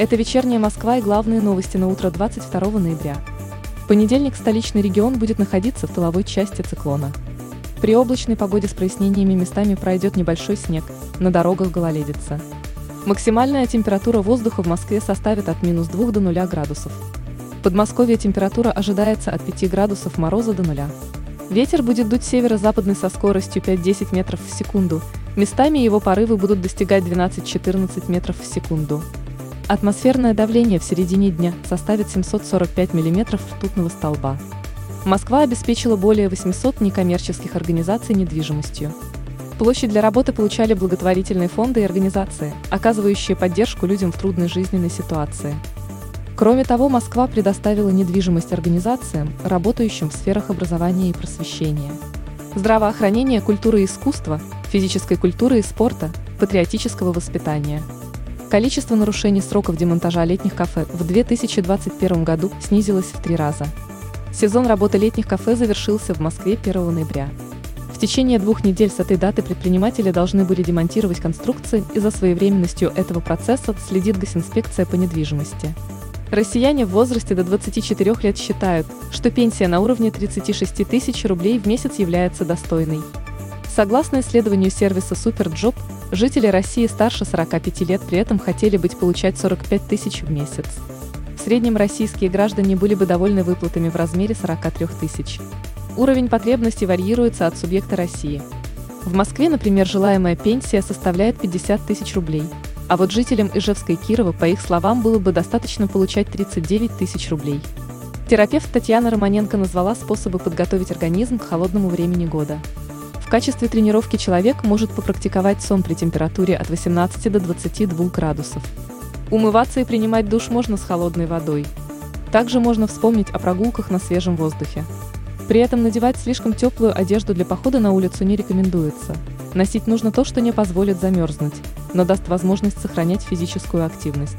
Это вечерняя Москва и главные новости на утро 22 ноября. В понедельник столичный регион будет находиться в тыловой части циклона. При облачной погоде с прояснениями местами пройдет небольшой снег, на дорогах гололедица. Максимальная температура воздуха в Москве составит от минус 2 до 0 градусов. В Подмосковье температура ожидается от 5 градусов мороза до 0. Ветер будет дуть северо-западный со скоростью 5-10 метров в секунду, местами его порывы будут достигать 12-14 метров в секунду. Атмосферное давление в середине дня составит 745 мм ртутного столба. Москва обеспечила более 800 некоммерческих организаций недвижимостью. Площадь для работы получали благотворительные фонды и организации, оказывающие поддержку людям в трудной жизненной ситуации. Кроме того, Москва предоставила недвижимость организациям, работающим в сферах образования и просвещения, здравоохранения, культуры и искусства, физической культуры и спорта, патриотического воспитания – Количество нарушений сроков демонтажа летних кафе в 2021 году снизилось в три раза. Сезон работы летних кафе завершился в Москве 1 ноября. В течение двух недель с этой даты предприниматели должны были демонтировать конструкции, и за своевременностью этого процесса следит госинспекция по недвижимости. Россияне в возрасте до 24 лет считают, что пенсия на уровне 36 тысяч рублей в месяц является достойной. Согласно исследованию сервиса Superjob, Жители России старше 45 лет при этом хотели бы получать 45 тысяч в месяц. В среднем российские граждане были бы довольны выплатами в размере 43 тысяч. Уровень потребностей варьируется от субъекта России. В Москве, например, желаемая пенсия составляет 50 тысяч рублей, а вот жителям Ижевска и Кирова, по их словам, было бы достаточно получать 39 тысяч рублей. Терапевт Татьяна Романенко назвала способы подготовить организм к холодному времени года. В качестве тренировки человек может попрактиковать сон при температуре от 18 до 22 градусов. Умываться и принимать душ можно с холодной водой. Также можно вспомнить о прогулках на свежем воздухе. При этом надевать слишком теплую одежду для похода на улицу не рекомендуется. Носить нужно то, что не позволит замерзнуть, но даст возможность сохранять физическую активность.